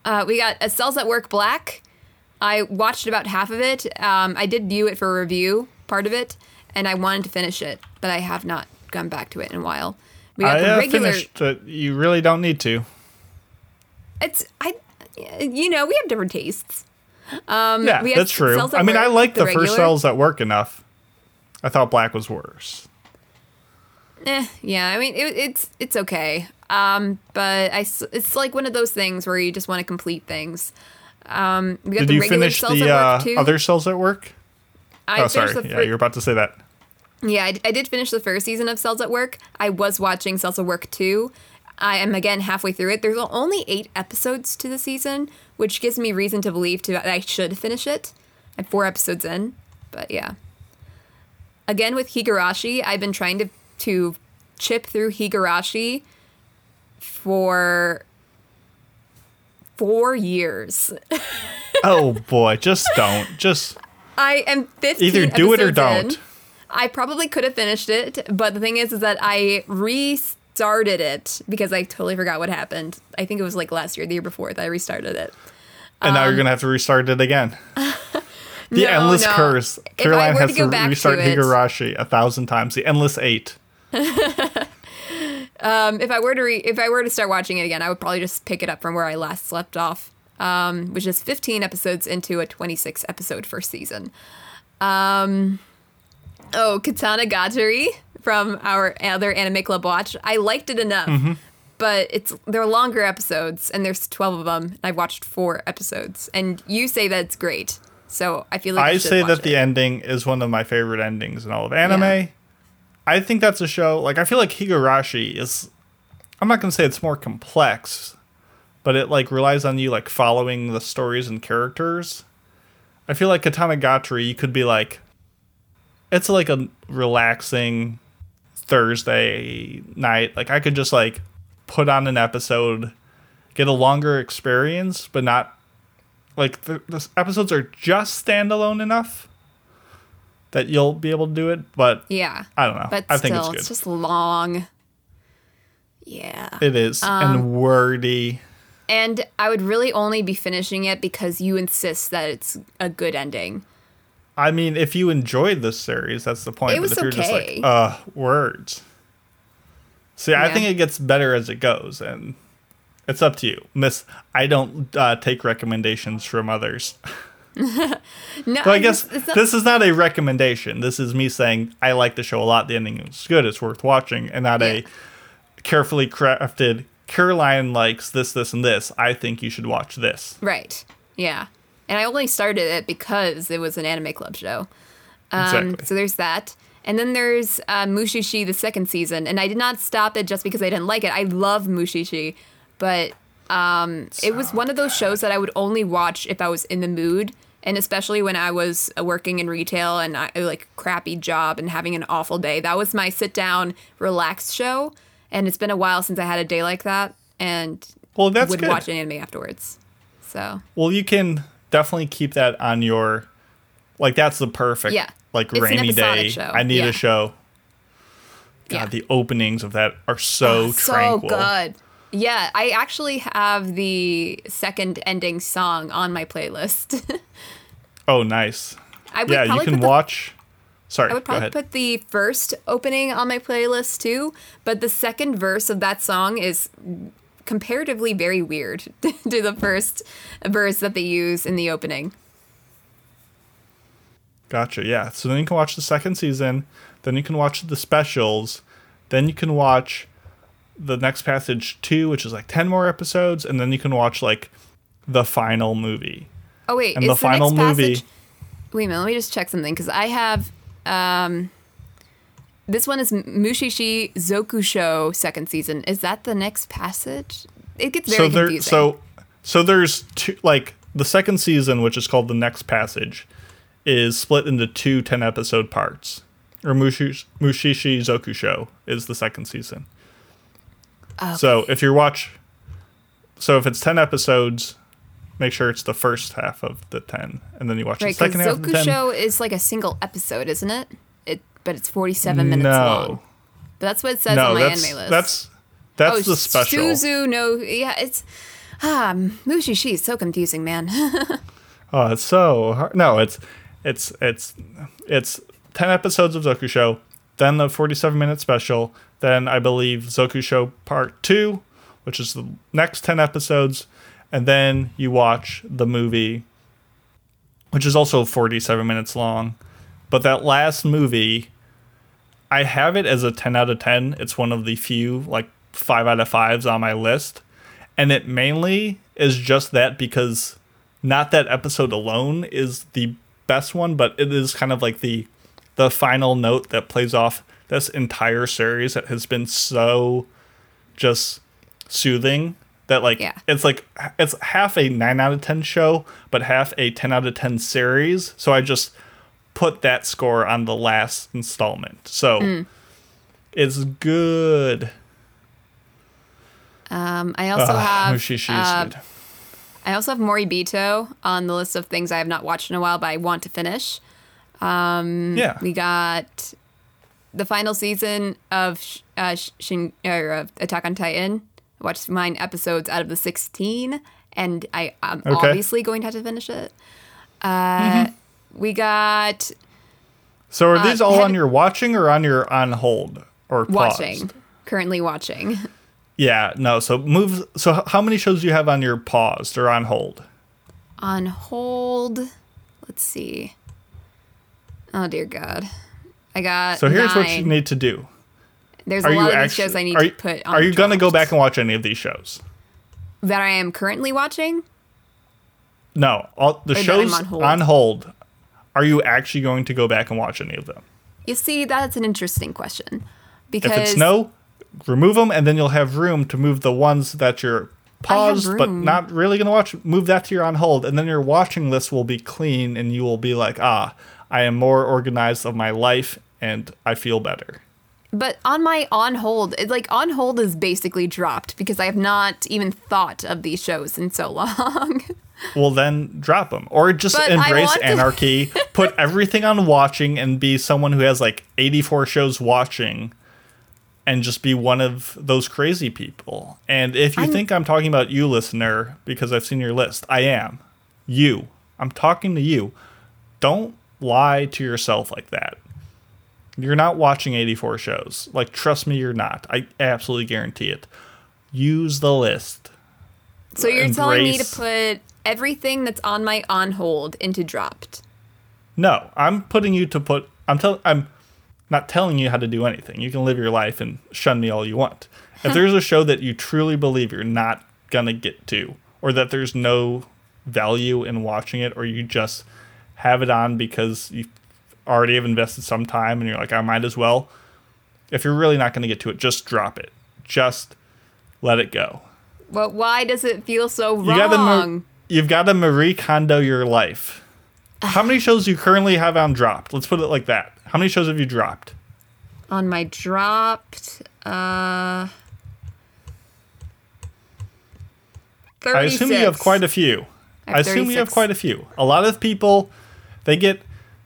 Speaker 3: uh, we got a Cells at Work Black. I watched about half of it. Um, I did view it for review, part of it, and I wanted to finish it, but I have not gone back to it in a while. We got
Speaker 2: I
Speaker 3: the regular.
Speaker 2: finished. Uh, you really don't need to.
Speaker 3: It's I, you know, we have different tastes. Um,
Speaker 2: Yeah,
Speaker 3: we have
Speaker 2: that's true.
Speaker 3: Cells at
Speaker 2: I mean, I like the,
Speaker 3: regular.
Speaker 2: first Cells at Work enough. I thought Black was worse.
Speaker 3: Eh, yeah, I mean it, it's it's okay. Um, but I it's like one of those things where you just want to complete things. Um, we got
Speaker 2: Did
Speaker 3: the
Speaker 2: you
Speaker 3: regular
Speaker 2: finish
Speaker 3: cells
Speaker 2: the
Speaker 3: at
Speaker 2: uh,
Speaker 3: too.
Speaker 2: other cells at work?
Speaker 3: I
Speaker 2: oh, sorry.
Speaker 3: the
Speaker 2: Yeah, you're about to say that.
Speaker 3: yeah, I did finish the first season of Cells at Work. I was watching Cells at Work two. I am again halfway through it. There's only eight episodes to the season, which gives me reason to believe to that I should finish it. I'm four episodes in, but yeah. Again with Higurashi, I've been trying to to chip through Higurashi for four years. *laughs*
Speaker 2: Oh boy, just don't. Just
Speaker 3: I am 15
Speaker 2: either do it or don't.
Speaker 3: I probably could have finished it, but the thing is, is that I restarted it because I totally forgot what happened. I think it was like last year, the year before that I restarted it.
Speaker 2: And now you're gonna have to restart it again. *laughs* The
Speaker 3: Um, No,
Speaker 2: endless
Speaker 3: no.
Speaker 2: curse.
Speaker 3: If
Speaker 2: Caroline has
Speaker 3: to
Speaker 2: to,
Speaker 3: back to
Speaker 2: restart Higurashi a thousand times. The endless eight. *laughs*
Speaker 3: Um, if I were to re- if I were to start watching it again, I would probably just pick it up from where I last left off, um, which is 15 episodes into a 26 episode first season. Um, oh, Katanagatari from our other anime club watch. I liked it enough,
Speaker 2: Mm-hmm.
Speaker 3: but it's they're longer episodes, and there's 12 of them. I've watched four episodes, and you say that it's great, so I feel like
Speaker 2: I say that
Speaker 3: it.
Speaker 2: the ending is one of my favorite endings in all of anime.
Speaker 3: Yeah.
Speaker 2: I think that's a show like I feel like Higurashi is I'm not gonna say it's more complex, but it like relies on you like following the stories and characters. I feel like Katanagatari you could be like it's like a relaxing Thursday night. Like I could just like put on an episode, get a longer experience, but not like the, the episodes are just standalone enough that you'll be able to do it. But
Speaker 3: yeah,
Speaker 2: I don't know.
Speaker 3: but
Speaker 2: I think
Speaker 3: still,
Speaker 2: it's good.
Speaker 3: it's just long. Yeah.
Speaker 2: it is
Speaker 3: Um,
Speaker 2: and wordy.
Speaker 3: And I would really only be finishing it because you insist that it's a good ending.
Speaker 2: I mean, if you enjoyed this series, that's the point.
Speaker 3: It was
Speaker 2: but if you're just
Speaker 3: okay.
Speaker 2: like, uh, words. See, I think it gets better as it goes, and it's up to you, Miss. I don't uh, take recommendations from others. *laughs* *laughs*
Speaker 3: No,
Speaker 2: But I guess
Speaker 3: it's not-
Speaker 2: this is not a recommendation. This is me saying I like the show a lot. The ending is good. It's worth watching, and not
Speaker 3: Yeah.
Speaker 2: a carefully crafted. Caroline likes this, this, and this. I think you should watch this.
Speaker 3: right. Yeah. And I only started it because it was an anime club show. Um,
Speaker 2: Exactly.
Speaker 3: So there's that. And then there's uh, Mushishi, the second season. And I did not stop it just because I didn't like it. I love Mushishi, but um, it was one of those shows that I would only watch if I was in the mood. And especially when I was uh, working in retail and I like crappy job and having an awful day. That was my sit down, relax show. And it's been a while since I had a day like that. And
Speaker 2: Well, that's
Speaker 3: would
Speaker 2: good.
Speaker 3: watch an anime afterwards. So
Speaker 2: Well, you can definitely keep that on your like that's the perfect
Speaker 3: Yeah.
Speaker 2: like
Speaker 3: It's
Speaker 2: rainy day.
Speaker 3: show.
Speaker 2: I need
Speaker 3: Yeah.
Speaker 2: a show. God,
Speaker 3: Yeah.
Speaker 2: the openings of that are so
Speaker 3: Oh, so
Speaker 2: tranquil.
Speaker 3: good. Yeah, I actually have the second ending song on my playlist. *laughs*
Speaker 2: Oh, nice.
Speaker 3: I would
Speaker 2: Yeah, you can
Speaker 3: the,
Speaker 2: watch. Sorry,
Speaker 3: I would probably put the first opening on my playlist too, but the second verse of that song is comparatively very weird *laughs* to the first verse that they use in the opening.
Speaker 2: Gotcha. Yeah. So then you can watch the second season. Then you can watch the specials. Then you can watch the next passage two, which is like ten more episodes, and then you can watch like the final movie.
Speaker 3: Oh wait,
Speaker 2: And
Speaker 3: is
Speaker 2: the final movie-
Speaker 3: passage Wait a minute, let me just check something because I have. Um, this one is Mushishi Zokusho second season. Is that the next passage? It gets very
Speaker 2: so there,
Speaker 3: confusing.
Speaker 2: so so there's two like the second season, which is called the Next Passage, is split into two 10 episode parts. Or Mushishi, Mushishi Zokusho is the second season. So if you watch, so if it's 10 episodes, make sure it's the first half of the 10, and then you watch
Speaker 3: right,
Speaker 2: the second half of the 10.
Speaker 3: Zokusho is like a single episode, isn't it? It, but it's forty-seven minutes
Speaker 2: no,
Speaker 3: long. But that's what it says
Speaker 2: no,
Speaker 3: on my
Speaker 2: that's
Speaker 3: anime list.
Speaker 2: that's that's
Speaker 3: oh,
Speaker 2: the special.
Speaker 3: Suzu no, yeah, it's ah Mushishi is so confusing, man. *laughs*
Speaker 2: Oh, it's so hard. No, it's it's it's it's ten episodes of Zokusho, then the forty-seven minute special, then I believe Zokusho Part Two, which is the next ten episodes, and then you watch the movie, which is also forty-seven minutes long. But that last movie, I have it as a ten out of ten. It's one of the few like five out of fives on my list, and it mainly is just that because not that episode alone is the best one, but it is kind of like the the final note that plays off this entire series that has been so just soothing that like
Speaker 3: Yeah.
Speaker 2: it's like it's half a 9 out of 10 show but half a 10 out of 10 series so i just put that score on the last installment so it's good
Speaker 3: um, I also
Speaker 2: Ugh,
Speaker 3: have
Speaker 2: Mushishi's
Speaker 3: uh,
Speaker 2: good.
Speaker 3: I also have Moribito on the list of things I have not watched in a while, but I want to finish.
Speaker 2: yeah
Speaker 3: We got the final season of uh, Shin, or, uh, Attack on Titan. I watched nine episodes out of the 16, and I, I'm
Speaker 2: Okay.
Speaker 3: obviously going to have to finish it. Uh, We got
Speaker 2: so are these all on your watching or on your on hold or paused?
Speaker 3: watching, currently watching. *laughs*
Speaker 2: Yeah, no. So move. So how many shows do you have on your paused or on hold?
Speaker 3: on hold. Let's see. Oh, dear God. I got.
Speaker 2: So here's what you need to do.
Speaker 3: There's
Speaker 2: Are
Speaker 3: a
Speaker 2: you
Speaker 3: lot of these
Speaker 2: actually?
Speaker 3: shows I need
Speaker 2: are
Speaker 3: to put on
Speaker 2: are you gonna go back and watch any of these shows?
Speaker 3: that I am currently watching?
Speaker 2: No, all the
Speaker 3: I'm
Speaker 2: shows
Speaker 3: on hold?
Speaker 2: on hold. Are you actually going to go back and watch any of them?
Speaker 3: You see, that's an interesting question. Because
Speaker 2: If it's no, remove them, and then you'll have room to move the ones that you're paused but not really gonna watch. Move that to your on hold, and then your watching list will be clean, and you will be like, ah, I am more organized of my life, and I feel better.
Speaker 3: But on my on hold, it, like on hold is basically dropped because I have not even thought of these shows in so *laughs* long.
Speaker 2: Well, then drop them, or just
Speaker 3: But
Speaker 2: embrace
Speaker 3: want to-
Speaker 2: anarchy. *laughs* put everything on watching, and be someone who has like eighty-four shows watching, and just be one of those crazy people. And if you
Speaker 3: I'm-
Speaker 2: think I'm talking about you, listener, because I've seen your list, I am. You. I'm talking to you. Don't lie to yourself like that. You're not watching 84 shows. Like, trust me, you're not. I absolutely guarantee it. Use the list.
Speaker 3: so you're telling me to put everything that's on my on hold into dropped.
Speaker 2: No, I'm putting you to put. I'm telling. I'm not telling you how to do anything. You can live your life and shun me all you want. If there's a show that you truly believe you're not gonna get to, or that there's no value in watching it, or you just have it on because you already have invested some time and you're like, I might as well. If you're really not gonna get to it, just drop it. Just let it go.
Speaker 3: But why does it feel so
Speaker 2: You gotta
Speaker 3: wrong?
Speaker 2: you've got to Marie Kondo your life. How many shows do you currently have on dropped? Let's put it like that. How many shows have you dropped?
Speaker 3: on my dropped, uh,
Speaker 2: I assume you have quite a few.
Speaker 3: I
Speaker 2: I, assume you have quite a few. A lot of people, they get,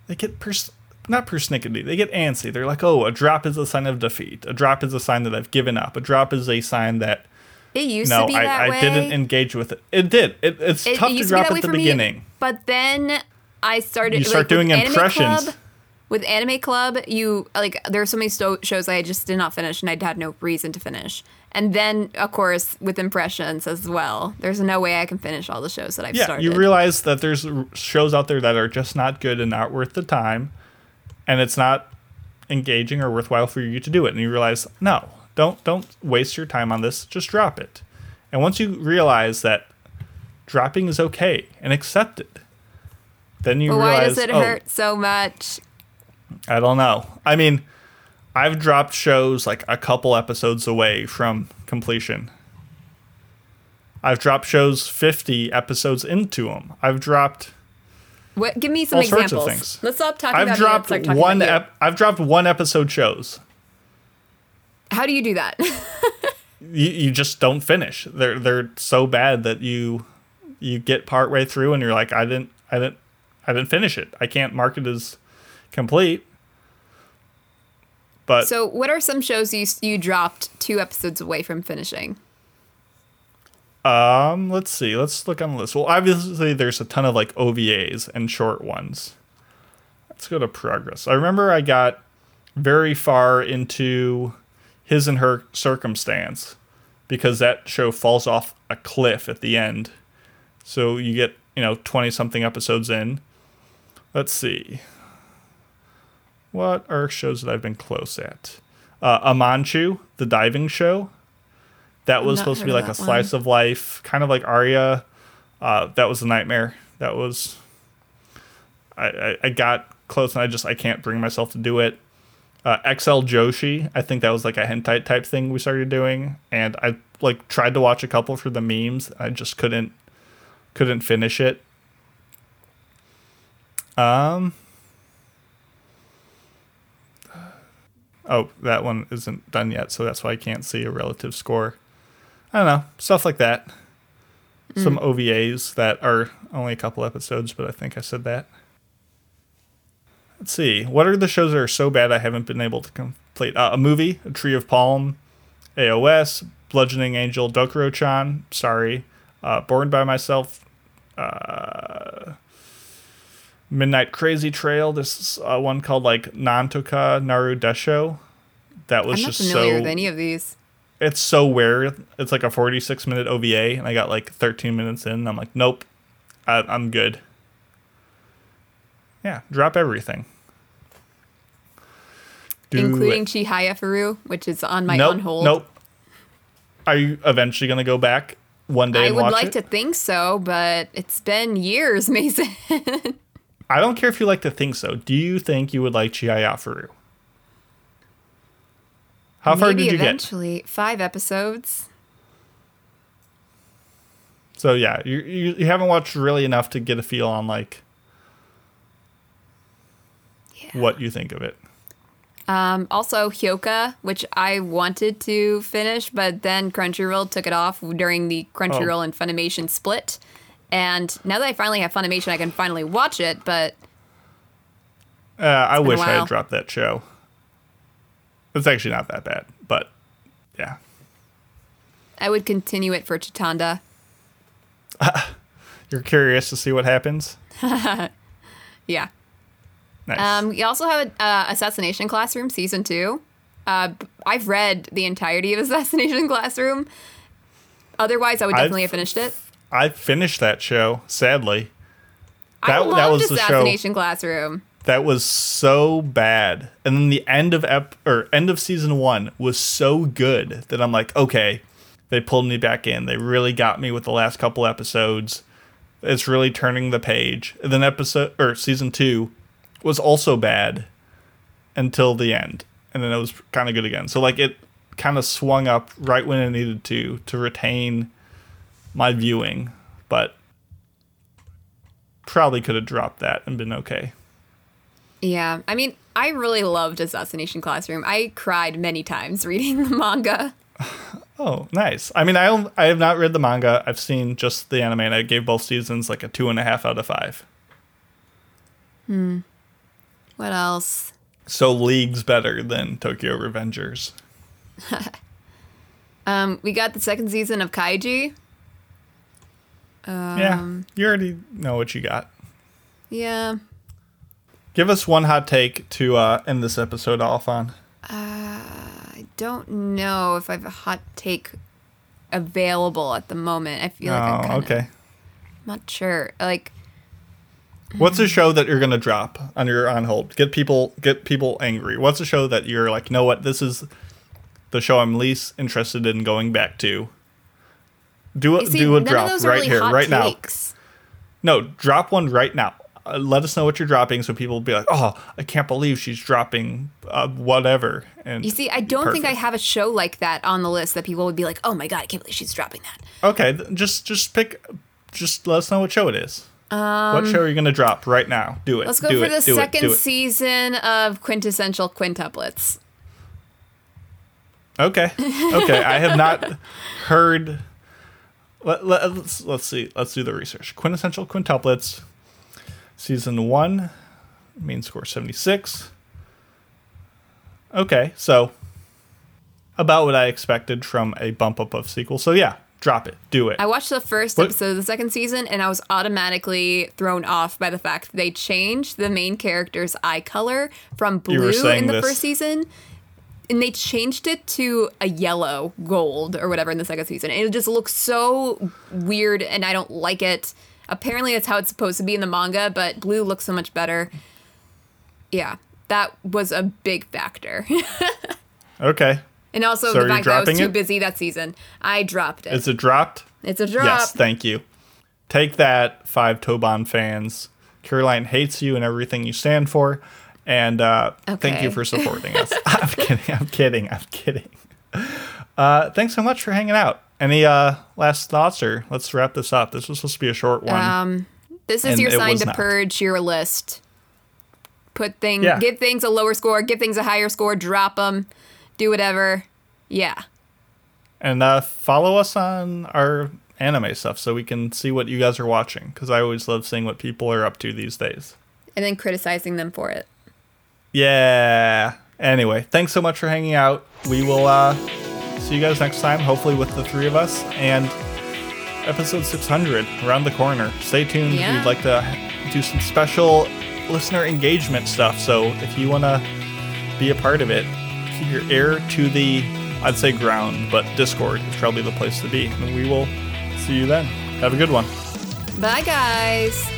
Speaker 2: they get pers- not persnickety. They get antsy. They're like, oh, a drop is a sign of defeat. A drop is a sign that I've given up. A drop is a sign that
Speaker 3: It used
Speaker 2: no,
Speaker 3: to be that
Speaker 2: I, I
Speaker 3: way.
Speaker 2: didn't engage with it. It did. It, it's
Speaker 3: It
Speaker 2: tough to drop
Speaker 3: way
Speaker 2: at the
Speaker 3: for me,
Speaker 2: beginning.
Speaker 3: but then I started.
Speaker 2: You start
Speaker 3: like,
Speaker 2: doing impressions.
Speaker 3: Club, with Anime Club, you like there are so many sto- shows I just did not finish, and I had no reason to finish. And then, of course, with impressions as well, there's no way I can finish all the shows that I've
Speaker 2: yeah,
Speaker 3: started.
Speaker 2: you realize that there's shows out there that are just not good and not worth the time, and it's not engaging or worthwhile for you to do it. And you realize, no, don't don't waste your time on this. Just drop it. And once you realize that dropping is okay and accept it, Then you
Speaker 3: But why
Speaker 2: realize,
Speaker 3: does it
Speaker 2: oh,
Speaker 3: hurt so much?
Speaker 2: I don't know. I mean, I've dropped shows like a couple episodes away from completion. I've dropped shows 50 episodes into them. I've dropped
Speaker 3: What? Give me some
Speaker 2: All sorts
Speaker 3: examples.
Speaker 2: of things.
Speaker 3: Let's stop talking
Speaker 2: I've
Speaker 3: about
Speaker 2: dropped
Speaker 3: start talking
Speaker 2: one
Speaker 3: about you.
Speaker 2: ep- I've dropped one episode shows.
Speaker 3: How do you do that? *laughs*
Speaker 2: You, you just don't finish. They're they're so bad that you you get part way through and you're like I didn't I didn't I didn't finish it. I can't mark it as complete. But
Speaker 3: so, what are some shows you you dropped two episodes away from finishing?
Speaker 2: Um, let's see. Let's look on the list. Well, obviously, there's a ton of like OVAs and short ones. Let's go to progress. I remember I got very far into his and her circumstance because that show falls off a cliff at the end. So you get, you know, 20 something episodes in. Let's see. What are shows that I've been close at? Uh, Amanchu, the diving show. That was supposed to be like a slice of life, kind of like Aria. Uh, that was a nightmare. That was. I, I, I got close and I just I can't bring myself to do it. Uh, XL Joshi, I think that was like a hentai type thing we started doing, and I like tried to watch a couple for the memes. I just couldn't couldn't finish it. Um. Oh, that one isn't done yet, so that's why I can't see a relative score. I don't know, stuff like that. Some OVAs that are only a couple episodes, but I think I said that. Let's see. What are the shows that are so bad I haven't been able to complete? Uh, a movie, A Tree of Palme, AOS, Bludgeoning Angel, Dokuro-chan. Sorry, uh, Born by Myself. Uh, Midnight Crazy Trail. This is uh, one called like Nantoka Naru Desho. That was
Speaker 3: I'm not
Speaker 2: just
Speaker 3: familiar
Speaker 2: so
Speaker 3: with any of these.
Speaker 2: it's so weird. It's like a 46 minute OVA, and I got like 13 minutes in. And I'm like, nope, I, I'm good. Yeah, drop everything. Do
Speaker 3: including
Speaker 2: it.
Speaker 3: Chihayafuru, which is on my
Speaker 2: nope,
Speaker 3: on hold.
Speaker 2: Nope. Are you eventually gonna go back one day
Speaker 3: I would like
Speaker 2: it?
Speaker 3: to think so, but it's been years, *laughs* Mason.
Speaker 2: I don't care if you like to think so. Do you think you would like Chihayafuru? How far
Speaker 3: Maybe
Speaker 2: did you get?
Speaker 3: eventually five episodes.
Speaker 2: So yeah, you, you you haven't watched really enough to get a feel on like what you think of it.
Speaker 3: Um, also, Hyouka, which I wanted to finish, but then Crunchyroll took it off during the Crunchyroll
Speaker 2: Oh.
Speaker 3: and Funimation split. And now that I finally have Funimation, I can finally watch it. But
Speaker 2: Uh, I wish I had dropped that show. It's actually not that bad, but yeah.
Speaker 3: I would continue it for Chitanda. *laughs*
Speaker 2: You're curious to see what happens? *laughs*
Speaker 3: Yeah.
Speaker 2: Nice.
Speaker 3: Um, we also have uh, Assassination Classroom season two. Uh, I've read the entirety of *laughs* Assassination Classroom. Otherwise, I would definitely have finished it.
Speaker 2: I finished that show, sadly.
Speaker 3: I
Speaker 2: That-
Speaker 3: loved
Speaker 2: that was the show.
Speaker 3: Classroom.
Speaker 2: That was so bad. And then the end of ep or end of season one was so good that I'm like, okay, they pulled me back in. They really got me with the last couple episodes. It's really turning the page. And then episode or season two was also bad until the end. And then it was kind of good again. So like it kind of swung up right when it needed to to retain my viewing, but probably could have dropped that and been okay.
Speaker 3: Yeah, I mean, I really loved Assassination Classroom. I cried many times reading *laughs* the manga. *laughs*
Speaker 2: Oh, nice. I mean, I I have not read the manga. I've seen just the anime, and I gave both seasons like a two and a half out of five. Hmm.
Speaker 3: What else?
Speaker 2: So leagues better than Tokyo Revengers. *laughs*
Speaker 3: Um, we got the second season of Kaiji. Um,
Speaker 2: yeah, you already know what you got.
Speaker 3: Yeah.
Speaker 2: Give us one hot take to uh, end this episode off on.
Speaker 3: I don't know if I have a hot take available at the moment. I feel like I'm
Speaker 2: oh,
Speaker 3: kind of
Speaker 2: okay.
Speaker 3: not sure. Like,
Speaker 2: What's a show that you're gonna drop on your on hold? Get people get people angry. What's a show that you're like, you know what, this is the show I'm least interested in going back to. Do a
Speaker 3: see,
Speaker 2: do a drop
Speaker 3: of those are
Speaker 2: right
Speaker 3: really
Speaker 2: here, right now. No, drop one right now. uh, let us know what you're dropping so people will be like, oh, I can't believe she's dropping uh, whatever. And
Speaker 3: You see, I don't think I have a show like that on the list that people would be like, "Oh my god, I can't believe she's dropping that."
Speaker 2: Okay, th- just just pick, just let us know what show it is. what show are you gonna drop right now? Do it.
Speaker 3: Um, Let's go
Speaker 2: do
Speaker 3: for
Speaker 2: it,
Speaker 3: the second
Speaker 2: it.
Speaker 3: season of Quintessential Quintuplets.
Speaker 2: Okay. Okay. I have not *laughs* heard. Let, let, us let's see. Let's do the research. Quintessential quintuplets, season one, main score seventy six. Okay, so about what I expected from a bump up of sequel. So yeah, drop it, do it.
Speaker 3: I watched the first
Speaker 2: What-
Speaker 3: episode of the second season and I was automatically thrown off by the fact that they changed the main character's eye color from blue in the
Speaker 2: this.
Speaker 3: first season and they changed it to a yellow gold or whatever in the second season. And it just looks so weird and I don't like it. Apparently that's how it's supposed to be in the manga, but blue looks so much better. Yeah, that was a big factor. *laughs*
Speaker 2: okay,
Speaker 3: and also
Speaker 2: So
Speaker 3: the fact that I was too
Speaker 2: it?
Speaker 3: busy that season. I dropped it.
Speaker 2: is it dropped?
Speaker 3: it's a drop.
Speaker 2: Yes, thank you. Take that, five Toban fans. Caroline hates you and everything you stand for. And uh, thank you for supporting us. *laughs* I'm kidding. I'm kidding. I'm kidding. Uh, thanks so much for hanging out. Any uh, last thoughts, or let's wrap this up? This was supposed to be a short one.
Speaker 3: Um, This is your sign to
Speaker 2: not.
Speaker 3: purge your list. Put things,
Speaker 2: Yeah.
Speaker 3: give things a lower score, give things a higher score, drop them, do whatever. Yeah.
Speaker 2: and uh, follow us on our anime stuff so we can see what you guys are watching. Because I always love seeing what people are up to these days.
Speaker 3: And then criticizing them for it.
Speaker 2: Yeah. Anyway, thanks so much for hanging out. We will uh, see you guys next time, hopefully with the three of us. And episode 600 around the corner. Stay tuned.
Speaker 3: Yeah.
Speaker 2: We'd like to do some special listener engagement stuff. So if you want to be a part of it, keep your ear to the, I'd say ground, but Discord is probably the place to be. And we will see you then. Have a good one.
Speaker 3: Bye, guys.